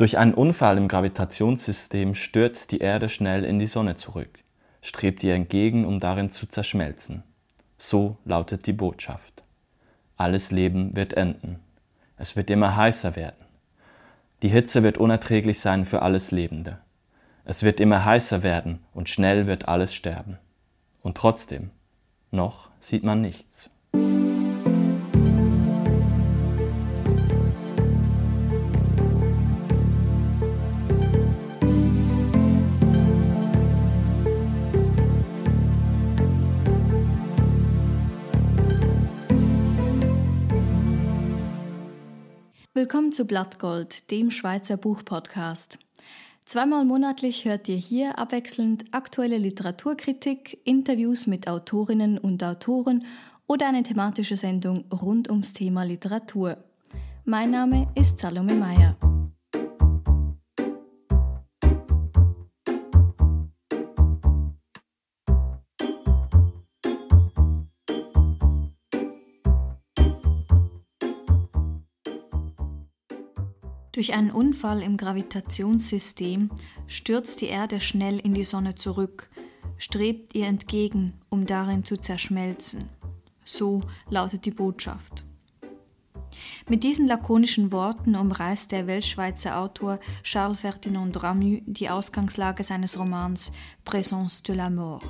Durch einen Unfall im Gravitationssystem stürzt die Erde schnell in die Sonne zurück, strebt ihr entgegen, um darin zu zerschmelzen. So lautet die Botschaft. Alles Leben wird enden. Es wird immer heißer werden. Die Hitze wird unerträglich sein für alles Lebende. Es wird immer heißer werden und schnell wird alles sterben. Und trotzdem, noch sieht man nichts. Willkommen zu Blattgold, dem Schweizer Buchpodcast. Zweimal monatlich hört ihr hier abwechselnd aktuelle Literaturkritik, Interviews mit Autorinnen und Autoren oder eine thematische Sendung rund ums Thema Literatur. Mein Name ist Salome Meyer. Durch einen Unfall im Gravitationssystem stürzt die Erde schnell in die Sonne zurück, strebt ihr entgegen, um darin zu zerschmelzen. So lautet die Botschaft. Mit diesen lakonischen Worten umreißt der Weltschweizer Autor Charles Ferdinand Ramu die Ausgangslage seines Romans Présence de la Mort.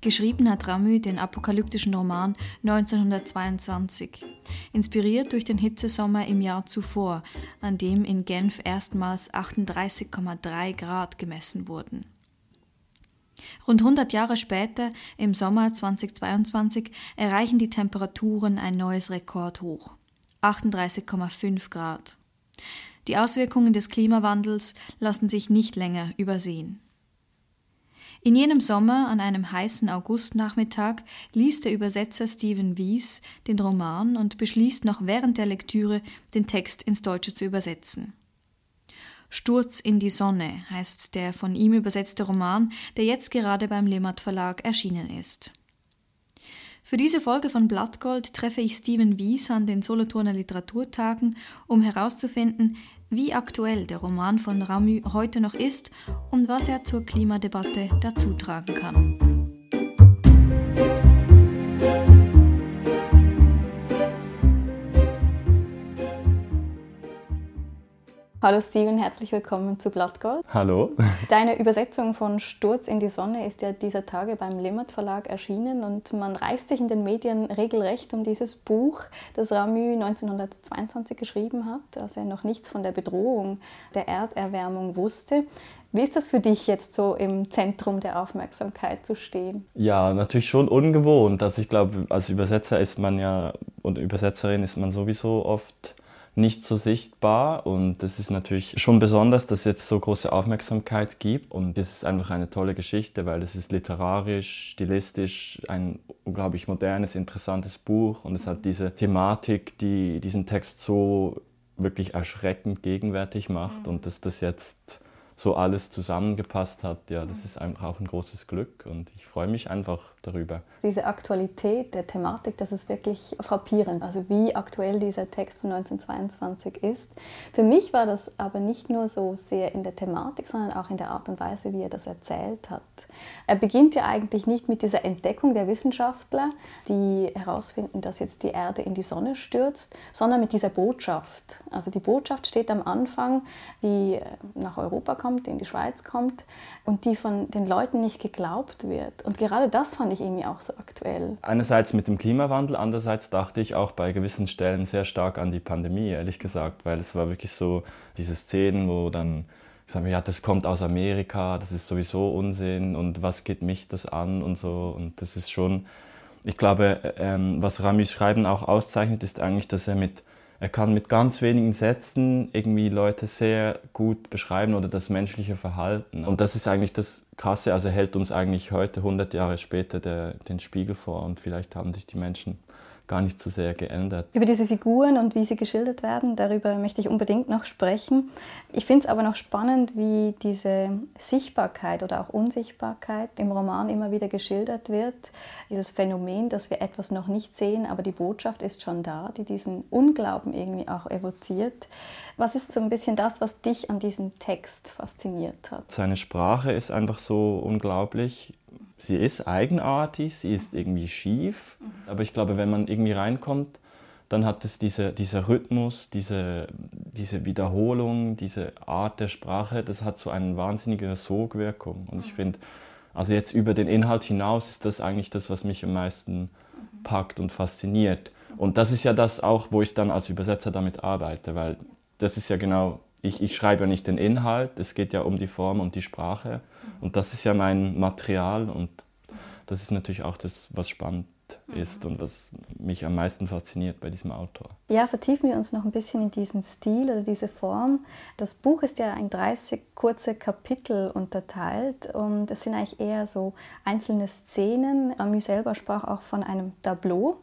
Geschrieben hat Ramu den apokalyptischen Roman 1922, inspiriert durch den Hitzesommer im Jahr zuvor, an dem in Genf erstmals 38,3 Grad gemessen wurden. Rund 100 Jahre später, im Sommer 2022, erreichen die Temperaturen ein neues Rekordhoch 38,5 Grad. Die Auswirkungen des Klimawandels lassen sich nicht länger übersehen. In jenem Sommer, an einem heißen Augustnachmittag, liest der Übersetzer Stephen Wies den Roman und beschließt noch während der Lektüre, den Text ins Deutsche zu übersetzen. Sturz in die Sonne heißt der von ihm übersetzte Roman, der jetzt gerade beim Lemmat Verlag erschienen ist. Für diese Folge von Blattgold treffe ich Stephen Wies an den Solothurner Literaturtagen, um herauszufinden, wie aktuell der Roman von Ramu heute noch ist und was er zur Klimadebatte dazu tragen kann. Hallo Steven, herzlich willkommen zu Blattgold. Hallo. Deine Übersetzung von Sturz in die Sonne ist ja dieser Tage beim Lemert Verlag erschienen und man reißt sich in den Medien regelrecht um dieses Buch, das Ramu 1922 geschrieben hat, als er noch nichts von der Bedrohung der Erderwärmung wusste. Wie ist das für dich jetzt so im Zentrum der Aufmerksamkeit zu stehen? Ja, natürlich schon ungewohnt. Also ich glaube, als Übersetzer ist man ja und Übersetzerin ist man sowieso oft nicht so sichtbar. Und das ist natürlich schon besonders, dass es jetzt so große Aufmerksamkeit gibt. Und das ist einfach eine tolle Geschichte, weil es ist literarisch, stilistisch ein unglaublich modernes, interessantes Buch. Und es hat diese Thematik, die diesen Text so wirklich erschreckend gegenwärtig macht mhm. und dass das jetzt so alles zusammengepasst hat, ja, das ist einfach auch ein großes Glück. Und ich freue mich einfach darüber. Diese Aktualität der Thematik, das ist wirklich frappierend, also wie aktuell dieser Text von 1922 ist. Für mich war das aber nicht nur so sehr in der Thematik, sondern auch in der Art und Weise, wie er das erzählt hat. Er beginnt ja eigentlich nicht mit dieser Entdeckung der Wissenschaftler, die herausfinden, dass jetzt die Erde in die Sonne stürzt, sondern mit dieser Botschaft. Also die Botschaft steht am Anfang, die nach Europa kommt, in die Schweiz kommt und die von den Leuten nicht geglaubt wird. Und gerade das fand ich irgendwie auch so aktuell. Einerseits mit dem Klimawandel, andererseits dachte ich auch bei gewissen Stellen sehr stark an die Pandemie, ehrlich gesagt, weil es war wirklich so diese Szenen, wo dann gesagt ja, das kommt aus Amerika, das ist sowieso Unsinn und was geht mich das an und so. Und das ist schon, ich glaube, ähm, was Ramis Schreiben auch auszeichnet, ist eigentlich, dass er mit, er kann mit ganz wenigen Sätzen irgendwie Leute sehr gut beschreiben oder das menschliche Verhalten. Und das ist eigentlich das Krasse, also hält uns eigentlich heute, 100 Jahre später, der, den Spiegel vor und vielleicht haben sich die Menschen gar nicht so sehr geändert. Über diese Figuren und wie sie geschildert werden, darüber möchte ich unbedingt noch sprechen. Ich finde es aber noch spannend, wie diese Sichtbarkeit oder auch Unsichtbarkeit im Roman immer wieder geschildert wird. Dieses Phänomen, dass wir etwas noch nicht sehen, aber die Botschaft ist schon da, die diesen Unglauben irgendwie auch evoziert. Was ist so ein bisschen das, was dich an diesem Text fasziniert hat? Seine Sprache ist einfach so unglaublich sie ist eigenartig, sie ist irgendwie schief. Aber ich glaube, wenn man irgendwie reinkommt, dann hat es diese, dieser Rhythmus, diese, diese Wiederholung, diese Art der Sprache, das hat so eine wahnsinnige Sogwirkung. Und ich mhm. finde, also jetzt über den Inhalt hinaus ist das eigentlich das, was mich am meisten mhm. packt und fasziniert. Und das ist ja das auch, wo ich dann als Übersetzer damit arbeite, weil das ist ja genau ich, ich schreibe ja nicht den Inhalt, es geht ja um die Form und die Sprache. Und das ist ja mein Material und das ist natürlich auch das, was spannend ist und was mich am meisten fasziniert bei diesem Autor. Ja, vertiefen wir uns noch ein bisschen in diesen Stil oder diese Form. Das Buch ist ja in 30 kurze Kapitel unterteilt und es sind eigentlich eher so einzelne Szenen. Ami selber sprach auch von einem Tableau.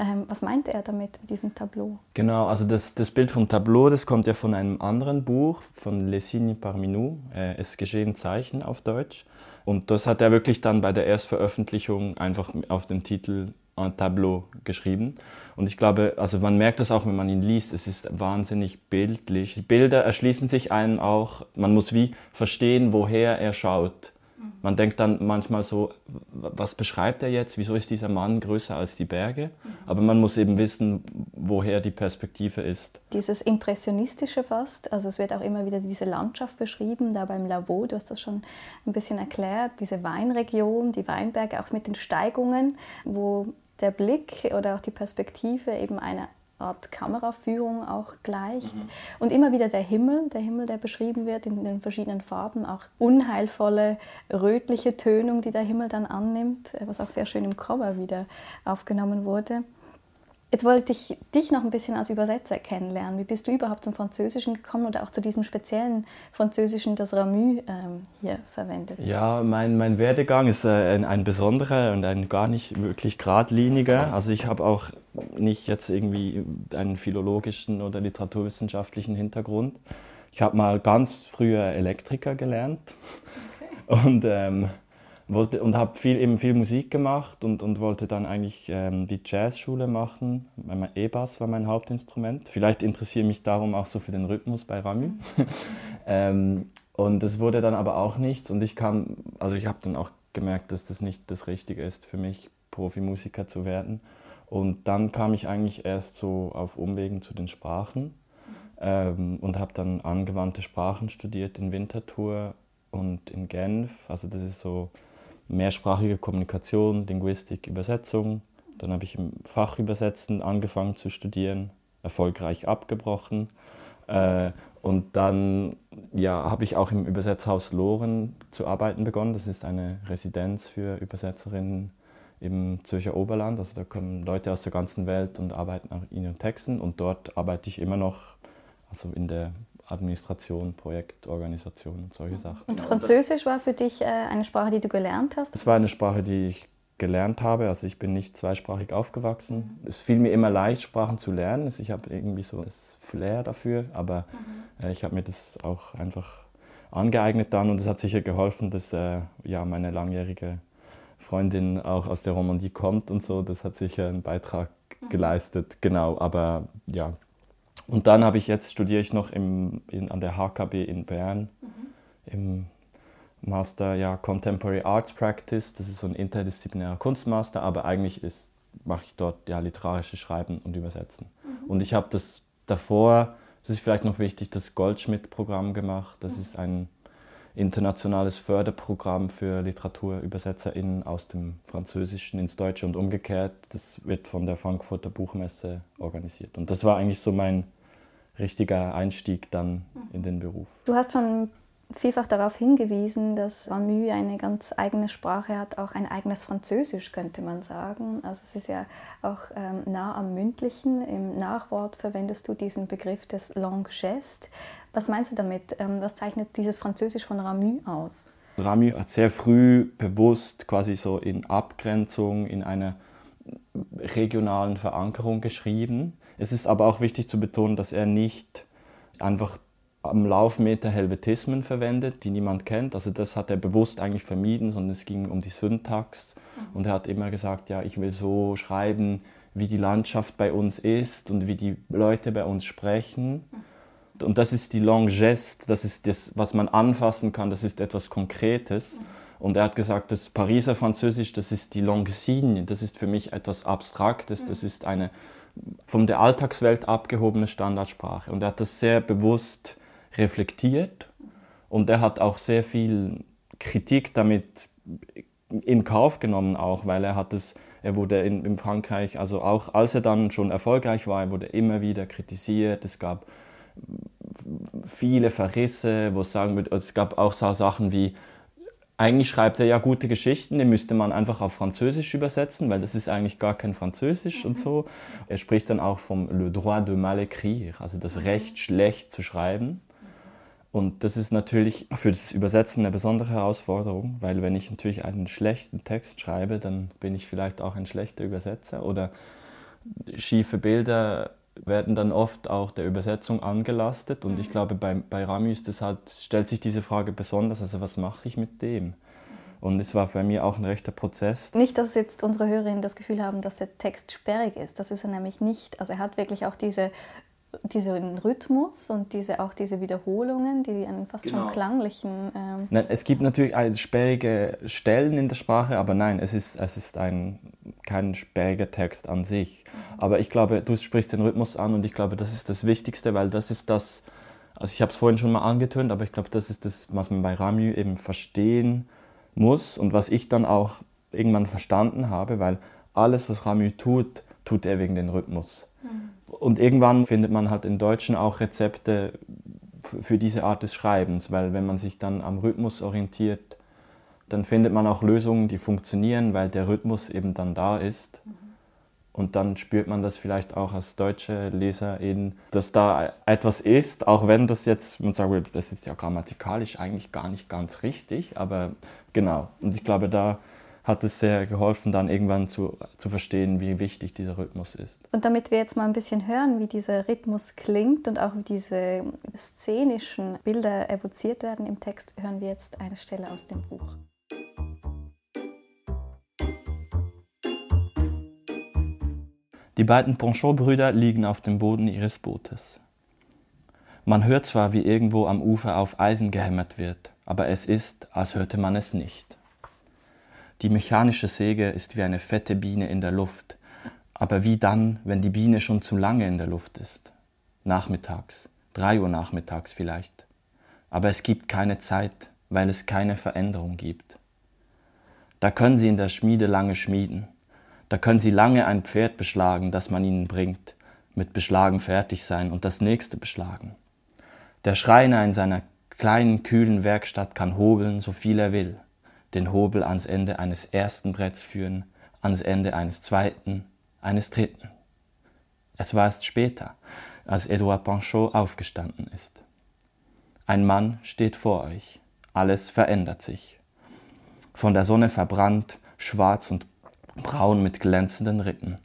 Ähm, was meinte er damit, mit diesem Tableau? Genau, also das, das Bild vom Tableau, das kommt ja von einem anderen Buch, von Les Signes parmi nous, äh, Es geschehen Zeichen auf Deutsch. Und das hat er wirklich dann bei der Erstveröffentlichung einfach auf dem Titel ein Tableau geschrieben. Und ich glaube, also man merkt das auch, wenn man ihn liest, es ist wahnsinnig bildlich. Bilder erschließen sich einem auch, man muss wie verstehen, woher er schaut. Man denkt dann manchmal so, was beschreibt er jetzt? Wieso ist dieser Mann größer als die Berge? Aber man muss eben wissen, woher die Perspektive ist. Dieses Impressionistische fast, also es wird auch immer wieder diese Landschaft beschrieben, da beim Lavaux, du hast das schon ein bisschen erklärt, diese Weinregion, die Weinberge auch mit den Steigungen, wo der Blick oder auch die Perspektive eben eine Art Kameraführung auch gleicht. Mhm. Und immer wieder der Himmel, der Himmel, der beschrieben wird in den verschiedenen Farben, auch unheilvolle rötliche Tönung, die der Himmel dann annimmt, was auch sehr schön im Cover wieder aufgenommen wurde. Jetzt wollte ich dich noch ein bisschen als Übersetzer kennenlernen. Wie bist du überhaupt zum Französischen gekommen oder auch zu diesem speziellen Französischen, das Ramu ähm, hier verwendet? Ja, mein, mein Werdegang ist äh, ein, ein besonderer und ein gar nicht wirklich geradliniger. Also ich habe auch nicht jetzt irgendwie einen philologischen oder literaturwissenschaftlichen Hintergrund. Ich habe mal ganz früher Elektriker gelernt okay. und ähm, wollte und habe viel eben viel Musik gemacht und, und wollte dann eigentlich ähm, die Jazzschule machen. Mein E-Bass war mein Hauptinstrument. Vielleicht interessiere mich darum auch so für den Rhythmus bei Rami. ähm, und es wurde dann aber auch nichts und ich kam, also ich habe dann auch gemerkt, dass das nicht das Richtige ist für mich, Profimusiker zu werden. Und dann kam ich eigentlich erst so auf Umwegen zu den Sprachen ähm, und habe dann angewandte Sprachen studiert in Winterthur und in Genf. Also das ist so mehrsprachige Kommunikation, Linguistik, Übersetzung. Dann habe ich im Fach Übersetzen angefangen zu studieren, erfolgreich abgebrochen. Äh, und dann ja, habe ich auch im Übersetzhaus Loren zu arbeiten begonnen. Das ist eine Residenz für Übersetzerinnen im Zürcher Oberland. Also da kommen Leute aus der ganzen Welt und arbeiten an ihren Texten. Und dort arbeite ich immer noch also in der Administration, Projektorganisation und solche mhm. Sachen. Und Französisch war für dich äh, eine Sprache, die du gelernt hast? Es war eine Sprache, die ich gelernt habe. Also ich bin nicht zweisprachig aufgewachsen. Es fiel mir immer leicht, Sprachen zu lernen. Also ich habe irgendwie so das Flair dafür, aber mhm. äh, ich habe mir das auch einfach angeeignet dann und es hat sicher geholfen, dass äh, ja, meine langjährige Freundin auch aus der Romandie kommt und so. Das hat sicher einen Beitrag mhm. geleistet, genau. Aber ja, und dann habe ich jetzt studiere ich noch im, in, an der HKB in Bern mhm. im Master ja, Contemporary Arts Practice. Das ist so ein interdisziplinärer Kunstmaster, aber eigentlich ist, mache ich dort ja, literarisches Schreiben und Übersetzen. Mhm. Und ich habe das davor, das ist vielleicht noch wichtig, das Goldschmidt-Programm gemacht. Das mhm. ist ein internationales Förderprogramm für LiteraturübersetzerInnen aus dem Französischen ins Deutsche und umgekehrt. Das wird von der Frankfurter Buchmesse organisiert. Und das war eigentlich so mein richtiger Einstieg dann in den Beruf. Du hast schon vielfach darauf hingewiesen, dass Ramü eine ganz eigene Sprache hat, auch ein eigenes Französisch könnte man sagen. Also es ist ja auch ähm, nah am Mündlichen. Im Nachwort verwendest du diesen Begriff des Langue Geste. Was meinst du damit? Ähm, was zeichnet dieses Französisch von Ramü aus? Ramü hat sehr früh bewusst quasi so in Abgrenzung, in einer regionalen Verankerung geschrieben. Es ist aber auch wichtig zu betonen, dass er nicht einfach am Laufmeter Helvetismen verwendet, die niemand kennt. Also das hat er bewusst eigentlich vermieden, sondern es ging um die Syntax. Mhm. Und er hat immer gesagt, ja, ich will so schreiben, wie die Landschaft bei uns ist und wie die Leute bei uns sprechen. Mhm. Und das ist die Langue Geste, das ist das, was man anfassen kann, das ist etwas Konkretes. Mhm. Und er hat gesagt, das Pariser Französisch, das ist die Langue Signe, das ist für mich etwas Abstraktes, das ist eine von der Alltagswelt abgehobene Standardsprache. Und er hat das sehr bewusst reflektiert und er hat auch sehr viel Kritik damit in Kauf genommen, auch weil er hat es, er wurde in, in Frankreich, also auch als er dann schon erfolgreich war, er wurde immer wieder kritisiert. Es gab viele Verrisse, wo es sagen würde, es gab auch so Sachen wie eigentlich schreibt er ja gute Geschichten, die müsste man einfach auf Französisch übersetzen, weil das ist eigentlich gar kein Französisch und so. Er spricht dann auch vom le droit de mal écrire, also das Recht schlecht zu schreiben. Und das ist natürlich für das Übersetzen eine besondere Herausforderung, weil wenn ich natürlich einen schlechten Text schreibe, dann bin ich vielleicht auch ein schlechter Übersetzer oder schiefe Bilder werden dann oft auch der Übersetzung angelastet. Und ich mhm. glaube, bei, bei Rami ist das halt, stellt sich diese Frage besonders, also was mache ich mit dem? Und es war bei mir auch ein rechter Prozess. Nicht, dass jetzt unsere Hörerinnen das Gefühl haben, dass der Text sperrig ist. Das ist er nämlich nicht. Also er hat wirklich auch diese diesen Rhythmus und diese, auch diese Wiederholungen, die einen fast genau. schon klanglichen. Ähm nein, es gibt natürlich sperrige Stellen in der Sprache, aber nein, es ist, es ist ein, kein sperriger Text an sich. Mhm. Aber ich glaube, du sprichst den Rhythmus an und ich glaube, das ist das Wichtigste, weil das ist das, also ich habe es vorhin schon mal angetönt, aber ich glaube, das ist das, was man bei Ramü eben verstehen muss und was ich dann auch irgendwann verstanden habe, weil alles, was Ramü tut, tut er wegen den Rhythmus. Mhm. Und irgendwann findet man halt in Deutschen auch Rezepte für diese Art des Schreibens, weil wenn man sich dann am Rhythmus orientiert, dann findet man auch Lösungen, die funktionieren, weil der Rhythmus eben dann da ist. Und dann spürt man das vielleicht auch als deutsche Leserin, dass da etwas ist, auch wenn das jetzt, man sagt, das ist ja grammatikalisch eigentlich gar nicht ganz richtig, aber genau. Und ich glaube, da hat es sehr geholfen, dann irgendwann zu, zu verstehen, wie wichtig dieser Rhythmus ist. Und damit wir jetzt mal ein bisschen hören, wie dieser Rhythmus klingt und auch wie diese szenischen Bilder evoziert werden im Text, hören wir jetzt eine Stelle aus dem Buch. Die beiden Ponchot-Brüder liegen auf dem Boden ihres Bootes. Man hört zwar, wie irgendwo am Ufer auf Eisen gehämmert wird, aber es ist, als hörte man es nicht. Die mechanische Säge ist wie eine fette Biene in der Luft. Aber wie dann, wenn die Biene schon zu lange in der Luft ist? Nachmittags, drei Uhr nachmittags vielleicht. Aber es gibt keine Zeit, weil es keine Veränderung gibt. Da können sie in der Schmiede lange schmieden. Da können sie lange ein Pferd beschlagen, das man ihnen bringt, mit Beschlagen fertig sein und das nächste beschlagen. Der Schreiner in seiner kleinen, kühlen Werkstatt kann hobeln, so viel er will den Hobel ans Ende eines ersten Bretts führen, ans Ende eines zweiten, eines dritten. Es war erst später, als Edouard Panchot aufgestanden ist. Ein Mann steht vor euch, alles verändert sich. Von der Sonne verbrannt, schwarz und braun mit glänzenden Rippen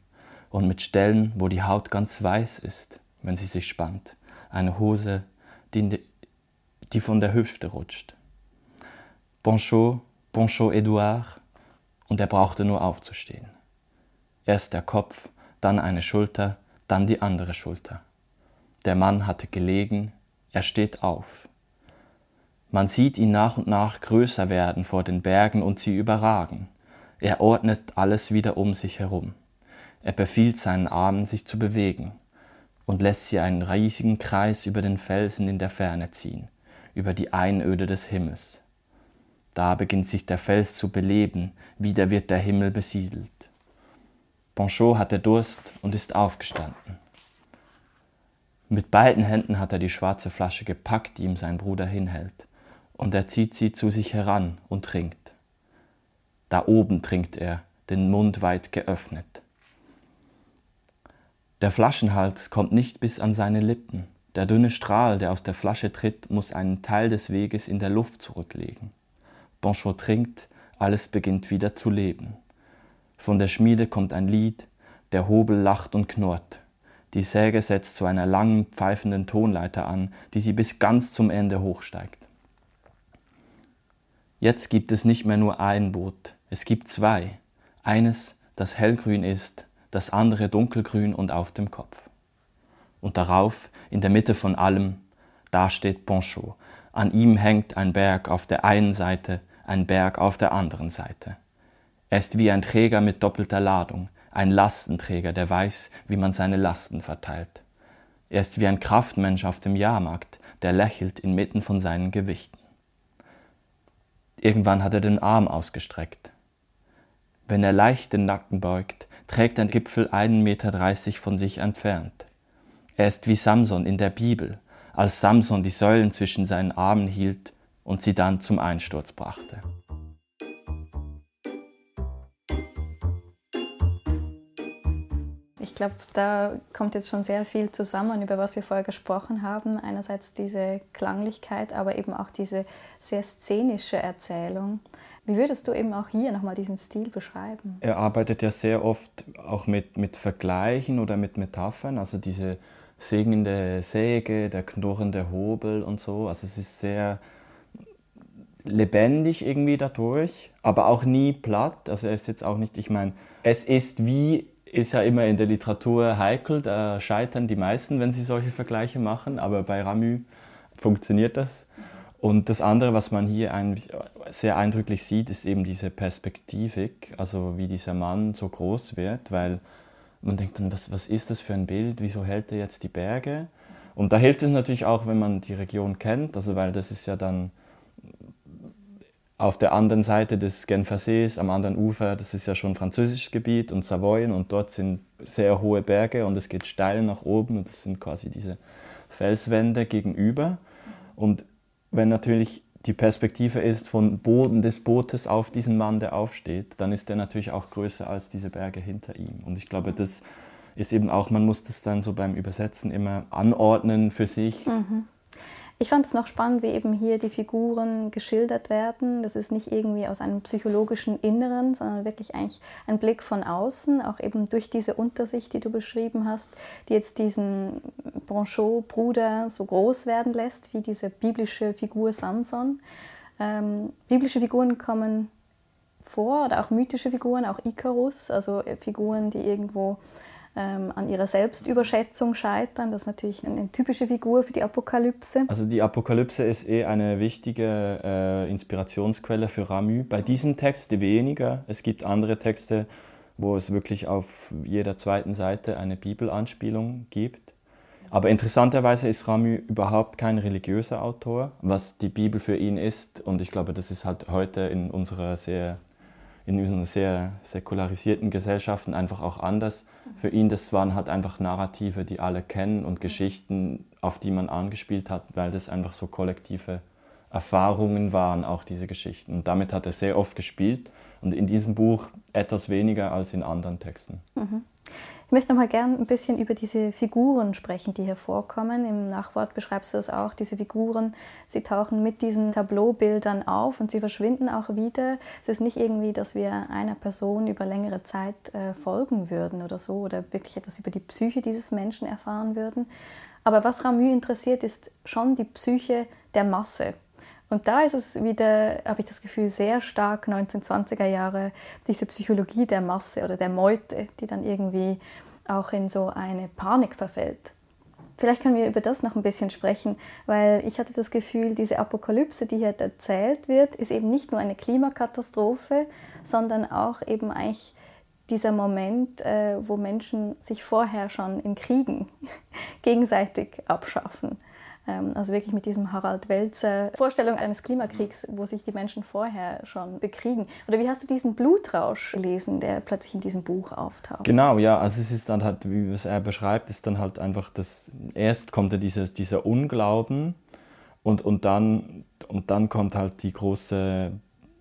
und mit Stellen, wo die Haut ganz weiß ist, wenn sie sich spannt. Eine Hose, die, die von der Hüfte rutscht. Bonchot Bonchot Edouard und er brauchte nur aufzustehen. Erst der Kopf, dann eine Schulter, dann die andere Schulter. Der Mann hatte gelegen, er steht auf. Man sieht ihn nach und nach größer werden vor den Bergen und sie überragen. Er ordnet alles wieder um sich herum. Er befiehlt seinen Armen, sich zu bewegen und lässt sie einen riesigen Kreis über den Felsen in der Ferne ziehen, über die Einöde des Himmels. Da beginnt sich der Fels zu beleben, wieder wird der Himmel besiedelt. Bonchot hatte Durst und ist aufgestanden. Mit beiden Händen hat er die schwarze Flasche gepackt, die ihm sein Bruder hinhält, und er zieht sie zu sich heran und trinkt. Da oben trinkt er, den Mund weit geöffnet. Der Flaschenhals kommt nicht bis an seine Lippen. Der dünne Strahl, der aus der Flasche tritt, muss einen Teil des Weges in der Luft zurücklegen. Bonchot trinkt, alles beginnt wieder zu leben. Von der Schmiede kommt ein Lied, der Hobel lacht und knurrt. Die Säge setzt zu einer langen, pfeifenden Tonleiter an, die sie bis ganz zum Ende hochsteigt. Jetzt gibt es nicht mehr nur ein Boot, es gibt zwei. Eines, das hellgrün ist, das andere dunkelgrün und auf dem Kopf. Und darauf, in der Mitte von allem, da steht Ponchot. An ihm hängt ein Berg auf der einen Seite, ein Berg auf der anderen Seite. Er ist wie ein Träger mit doppelter Ladung, ein Lastenträger, der weiß, wie man seine Lasten verteilt. Er ist wie ein Kraftmensch auf dem Jahrmarkt, der lächelt inmitten von seinen Gewichten. Irgendwann hat er den Arm ausgestreckt. Wenn er leicht den Nacken beugt, trägt ein Gipfel einen Meter dreißig von sich entfernt. Er ist wie Samson in der Bibel, als Samson die Säulen zwischen seinen Armen hielt und sie dann zum Einsturz brachte. Ich glaube, da kommt jetzt schon sehr viel zusammen, über was wir vorher gesprochen haben. Einerseits diese Klanglichkeit, aber eben auch diese sehr szenische Erzählung. Wie würdest du eben auch hier nochmal diesen Stil beschreiben? Er arbeitet ja sehr oft auch mit, mit Vergleichen oder mit Metaphern, also diese segende Säge, der knurrende Hobel und so. Also es ist sehr lebendig irgendwie dadurch, aber auch nie platt. Also er ist jetzt auch nicht, ich meine, es ist wie ist ja immer in der Literatur heikel, da scheitern die meisten, wenn sie solche Vergleiche machen, aber bei Ramü funktioniert das. Und das andere, was man hier sehr eindrücklich sieht, ist eben diese Perspektivik, also wie dieser Mann so groß wird, weil man denkt dann, was, was ist das für ein Bild, wieso hält er jetzt die Berge? Und da hilft es natürlich auch, wenn man die Region kennt, also weil das ist ja dann auf der anderen Seite des Genfersees, am anderen Ufer, das ist ja schon französisches Gebiet und Savoyen und dort sind sehr hohe Berge und es geht steil nach oben und das sind quasi diese Felswände gegenüber. Und wenn natürlich die Perspektive ist von Boden des Bootes auf diesen Mann, der aufsteht, dann ist der natürlich auch größer als diese Berge hinter ihm. Und ich glaube, das ist eben auch, man muss das dann so beim Übersetzen immer anordnen für sich. Mhm. Ich fand es noch spannend, wie eben hier die Figuren geschildert werden. Das ist nicht irgendwie aus einem psychologischen Inneren, sondern wirklich eigentlich ein Blick von außen, auch eben durch diese Untersicht, die du beschrieben hast, die jetzt diesen Bronchot-Bruder so groß werden lässt, wie diese biblische Figur Samson. Ähm, biblische Figuren kommen vor oder auch mythische Figuren, auch Icarus, also Figuren, die irgendwo ähm, an ihrer Selbstüberschätzung scheitern. Das ist natürlich eine typische Figur für die Apokalypse. Also die Apokalypse ist eh eine wichtige äh, Inspirationsquelle für Ramü. Bei diesem Text weniger. Es gibt andere Texte, wo es wirklich auf jeder zweiten Seite eine Bibelanspielung gibt. Aber interessanterweise ist Ramü überhaupt kein religiöser Autor, was die Bibel für ihn ist. Und ich glaube, das ist halt heute in unserer sehr in unseren sehr säkularisierten Gesellschaften einfach auch anders. Für ihn, das waren halt einfach Narrative, die alle kennen und Geschichten, auf die man angespielt hat, weil das einfach so kollektive Erfahrungen waren, auch diese Geschichten. Und damit hat er sehr oft gespielt und in diesem Buch etwas weniger als in anderen Texten. Mhm. Ich möchte noch mal gern ein bisschen über diese Figuren sprechen, die hier vorkommen. Im Nachwort beschreibst du das auch. Diese Figuren, sie tauchen mit diesen Tableaubildern auf und sie verschwinden auch wieder. Es ist nicht irgendwie, dass wir einer Person über längere Zeit äh, folgen würden oder so oder wirklich etwas über die Psyche dieses Menschen erfahren würden. Aber was Ramü interessiert, ist schon die Psyche der Masse. Und da ist es wieder, habe ich das Gefühl, sehr stark 1920er Jahre diese Psychologie der Masse oder der Meute, die dann irgendwie auch in so eine Panik verfällt. Vielleicht können wir über das noch ein bisschen sprechen, weil ich hatte das Gefühl, diese Apokalypse, die hier erzählt wird, ist eben nicht nur eine Klimakatastrophe, sondern auch eben eigentlich dieser Moment, äh, wo Menschen sich vorher schon in Kriegen gegenseitig abschaffen. Ähm, also wirklich mit diesem Harald Welzer Vorstellung eines Klimakriegs, wo sich die Menschen vorher schon bekriegen. Oder wie hast du diesen Blutrausch gelesen, der plötzlich in diesem Buch auftaucht? Genau, ja, also es ist dann halt, wie es er beschreibt, ist dann halt einfach das, erst kommt ja dieses, dieser Unglauben und, und, dann, und dann kommt halt die große,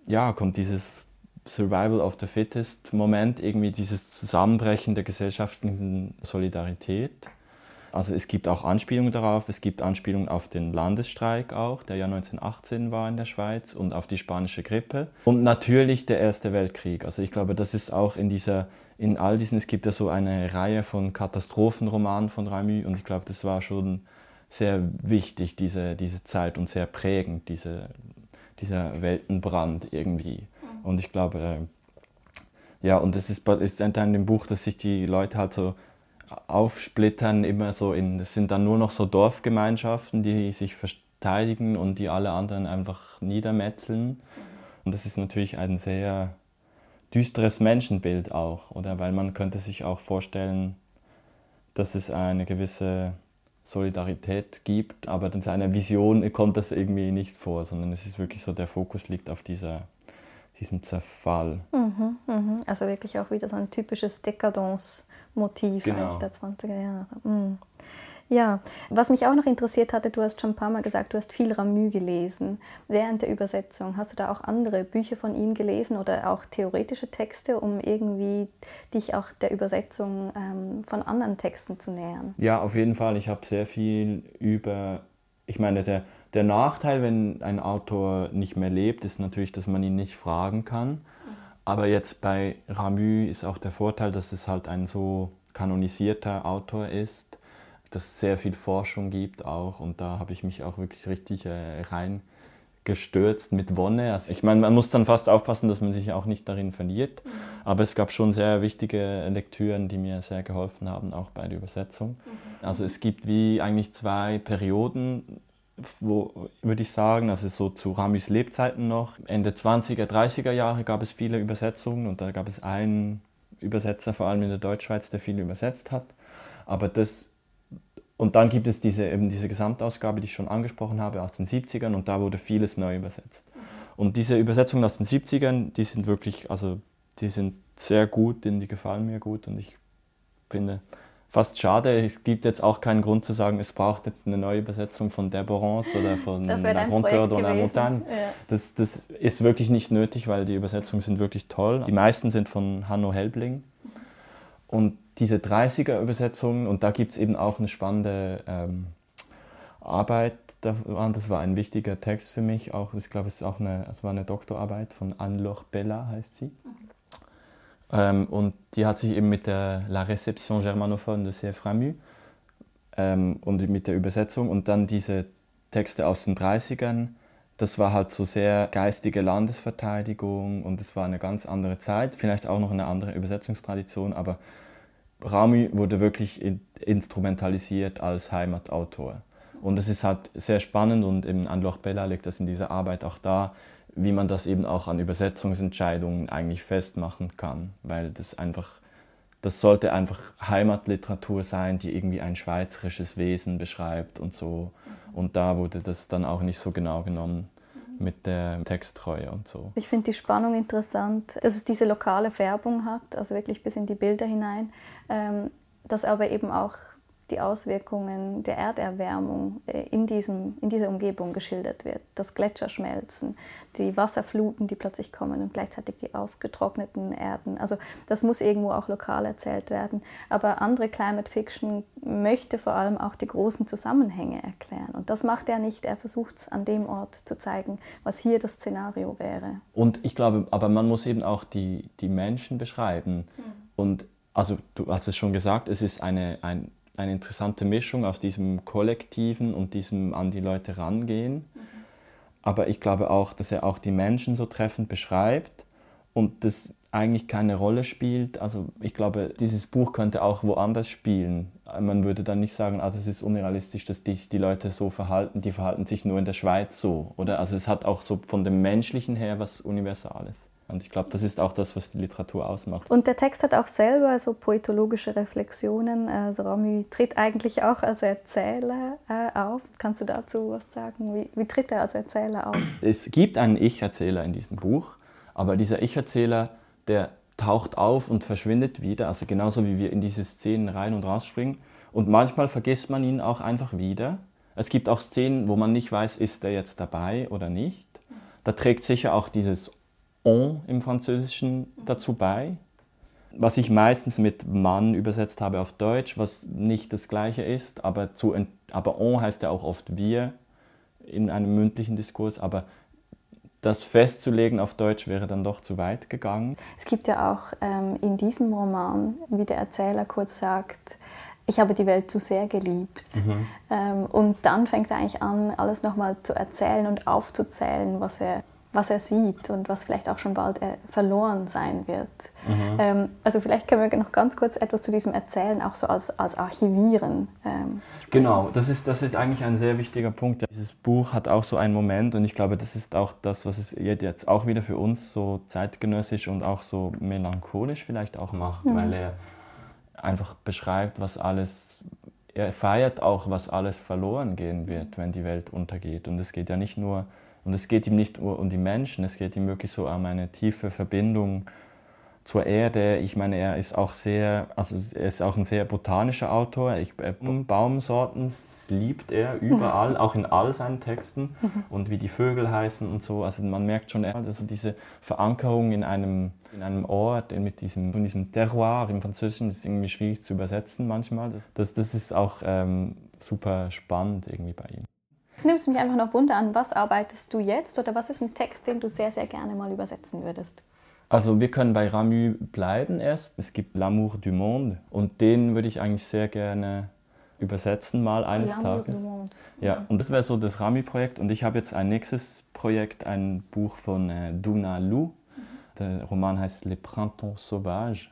ja, kommt dieses Survival of the Fittest Moment, irgendwie dieses Zusammenbrechen der gesellschaftlichen Solidarität Also es gibt auch Anspielungen darauf, es gibt Anspielungen auf den Landesstreik auch, der ja 1918 war in der Schweiz und auf die spanische Grippe. Und natürlich der Erste Weltkrieg. Also ich glaube, das ist auch in dieser, in all diesen, es gibt ja so eine Reihe von Katastrophenromanen von Ramu und ich glaube, das war schon sehr wichtig, diese, diese Zeit und sehr prägend, diese, dieser Weltenbrand irgendwie. Und ich glaube, ja, und es ist, ist in dem Buch, dass sich die Leute halt so aufsplittern, immer so in, es sind dann nur noch so Dorfgemeinschaften, die sich verteidigen und die alle anderen einfach niedermetzeln. Und das ist natürlich ein sehr düsteres Menschenbild auch, oder? Weil man könnte sich auch vorstellen, dass es eine gewisse Solidarität gibt, aber in seiner Vision kommt das irgendwie nicht vor, sondern es ist wirklich so, der Fokus liegt auf dieser diesem Zerfall. Mhm, mh. Also wirklich auch wieder so ein typisches Dekadence-Motiv genau. der 20er Jahre. Mhm. Ja, was mich auch noch interessiert hatte, du hast schon ein paar Mal gesagt, du hast viel Ramü gelesen während der Übersetzung. Hast du da auch andere Bücher von ihm gelesen oder auch theoretische Texte, um irgendwie dich auch der Übersetzung ähm, von anderen Texten zu nähern? Ja, auf jeden Fall. Ich habe sehr viel über, ich meine, der der Nachteil, wenn ein Autor nicht mehr lebt, ist natürlich, dass man ihn nicht fragen kann. Aber jetzt bei Ramü ist auch der Vorteil, dass es halt ein so kanonisierter Autor ist, dass es sehr viel Forschung gibt auch. Und da habe ich mich auch wirklich richtig äh, reingestürzt mit Wonne. Also ich meine, man muss dann fast aufpassen, dass man sich auch nicht darin verliert. Mhm. Aber es gab schon sehr wichtige Lektüren, die mir sehr geholfen haben, auch bei der Übersetzung. Mhm. Also es gibt wie eigentlich zwei Perioden wo würde ich sagen, also so zu Ramis Lebzeiten noch, Ende 20er, 30er Jahre gab es viele Übersetzungen und da gab es einen Übersetzer, vor allem in der Deutschschweiz, der viel übersetzt hat. Aber das, und dann gibt es diese, eben diese Gesamtausgabe, die ich schon angesprochen habe, aus den 70ern und da wurde vieles neu übersetzt. Und diese Übersetzungen aus den 70ern, die sind wirklich, also die sind sehr gut, die gefallen mir gut und ich finde, fast schade. Es gibt jetzt auch keinen Grund zu sagen, es braucht jetzt eine neue Übersetzung von Deborance oder von La Grande Peur dans la Montagne. Ja. Das, das ist wirklich nicht nötig, weil die Übersetzungen sind wirklich toll. Die meisten sind von Hanno Helbling. Und diese 30er-Übersetzungen, und da gibt es eben auch eine spannende ähm, Arbeit daran. Das war ein wichtiger Text für mich. Auch, ich glaube, es, ist auch eine, es war eine Doktorarbeit von Anne-Laure Bella, heißt sie. Ähm, und die hat sich eben mit der La Réception Germanophone de C.F. Ramu ähm, und mit der Übersetzung und dann diese Texte aus den 30ern, das war halt so sehr geistige Landesverteidigung und es war eine ganz andere Zeit, vielleicht auch noch eine andere Übersetzungstradition, aber Rami wurde wirklich in, instrumentalisiert als Heimatautor. Und es ist halt sehr spannend und im Anloch Bella legt das in dieser Arbeit auch da, wie man das eben auch an Übersetzungsentscheidungen eigentlich festmachen kann, weil das einfach, das sollte einfach Heimatliteratur sein, die irgendwie ein schweizerisches Wesen beschreibt und so. Und da wurde das dann auch nicht so genau genommen mit der Texttreue und so. Ich finde die Spannung interessant, dass es diese lokale Färbung hat, also wirklich bis in die Bilder hinein, ähm, dass aber eben auch die Auswirkungen der Erderwärmung äh, in, diesem, in dieser Umgebung geschildert wird. Das Gletscherschmelzen, die Wasserfluten, die plötzlich kommen und gleichzeitig die ausgetrockneten Erden. Also das muss irgendwo auch lokal erzählt werden. Aber andere Climate Fiction möchte vor allem auch die großen Zusammenhänge erklären. Und das macht er nicht. Er versucht es an dem Ort zu zeigen, was hier das Szenario wäre. Und ich glaube, aber man muss eben auch die, die Menschen beschreiben. Mhm. Und also du hast es schon gesagt, es ist eine, ein eine interessante Mischung aus diesem Kollektiven und diesem an die Leute rangehen. Mhm. Aber ich glaube auch, dass er auch die Menschen so treffend beschreibt und das eigentlich keine Rolle spielt. Also ich glaube, dieses Buch könnte auch woanders spielen. Man würde dann nicht sagen, ah, das ist unrealistisch, dass die, die Leute so verhalten, die verhalten sich nur in der Schweiz so. Oder? Also es hat auch so von dem Menschlichen her was Universales. Und ich glaube, das ist auch das, was die Literatur ausmacht. Und der Text hat auch selber so poetologische Reflexionen. Also Rami tritt eigentlich auch als Erzähler äh, auf. Kannst du dazu was sagen? Wie, wie tritt er als Erzähler auf? Es gibt einen Ich-Erzähler in diesem Buch, aber dieser Ich-Erzähler, der taucht auf und verschwindet wieder. Also genauso wie wir in diese Szenen rein und rausspringen. Und manchmal vergisst man ihn auch einfach wieder. Es gibt auch Szenen, wo man nicht weiß, ist er jetzt dabei oder nicht. Da trägt sicher auch dieses on im Französischen dazu bei. was ich meistens mit Mann übersetzt habe auf Deutsch, was nicht das gleiche ist, aber, zu, aber on heißt ja auch oft wir in einem mündlichen Diskurs, aber das festzulegen auf Deutsch wäre dann doch zu weit gegangen. Es gibt ja auch ähm, in diesem Roman, wie der Erzähler kurz sagt, ich habe die Welt zu sehr geliebt. Mhm. Ähm, und dann fängt er eigentlich an, alles nochmal zu erzählen und aufzuzählen, was er was er sieht und was vielleicht auch schon bald äh, verloren sein wird. Mhm. Ähm, also vielleicht können wir noch ganz kurz etwas zu diesem Erzählen auch so als, als Archivieren. Ähm, genau, das ist, das ist eigentlich ein sehr wichtiger Punkt. Dieses Buch hat auch so einen Moment und ich glaube, das ist auch das, was es jetzt auch wieder für uns so zeitgenössisch und auch so melancholisch vielleicht auch macht, mhm. weil er einfach beschreibt, was alles er feiert auch, was alles verloren gehen wird, wenn die Welt untergeht. Und es geht ja nicht nur und es geht ihm nicht nur um die Menschen, es geht ihm wirklich so um eine tiefe Verbindung zur Erde. Ich meine, er ist auch sehr, also er ist auch ein sehr botanischer Autor. Ich, äh, Baumsorten liebt er überall, auch in all seinen Texten mhm. und wie die Vögel heißen und so. Also man merkt schon, also diese Verankerung in einem, in einem Ort mit diesem, mit diesem Terroir im Französischen ist irgendwie schwierig zu übersetzen manchmal. Das, das, das ist auch ähm, super spannend irgendwie bei ihm. Jetzt nimmst du mich einfach noch Wunder an, was arbeitest du jetzt oder was ist ein Text, den du sehr, sehr gerne mal übersetzen würdest? Also wir können bei Ramu bleiben erst. Es gibt L'amour du monde und den würde ich eigentlich sehr gerne übersetzen mal eines Tages. Ja, und das wäre so das Rami-Projekt. Und ich habe jetzt ein nächstes Projekt, ein Buch von äh, Duna Lu. Mhm. Der Roman heißt Les Printemps Sauvages.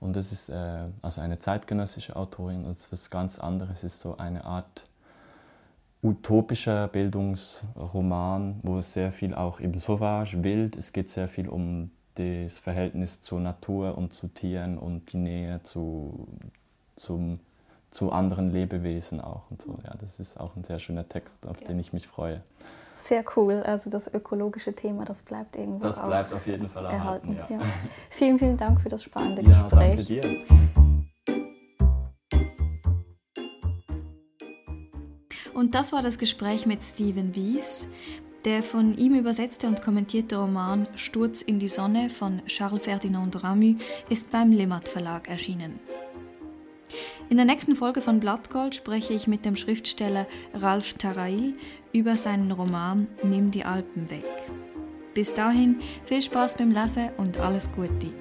Und das ist äh, also eine zeitgenössische Autorin. Das ist was ganz anderes. Es ist so eine Art utopischer Bildungsroman, wo es sehr viel auch eben sauvage, wild, es geht sehr viel um das Verhältnis zur Natur und zu Tieren und die Nähe zu, zum, zu anderen Lebewesen auch und so. Ja, das ist auch ein sehr schöner Text, auf ja. den ich mich freue. Sehr cool. Also das ökologische Thema, das bleibt irgendwo Das bleibt auf jeden Fall erhalten. erhalten ja. Vielen, vielen Dank für das spannende Gespräch. Ja, danke dir. Und das war das Gespräch mit Steven Wies. Der von ihm übersetzte und kommentierte Roman Sturz in die Sonne von Charles Ferdinand Ramu ist beim Limmat Verlag erschienen. In der nächsten Folge von Blattgold spreche ich mit dem Schriftsteller Ralf Tarail über seinen Roman Nimm die Alpen weg. Bis dahin viel Spaß beim Lesen und alles Gute.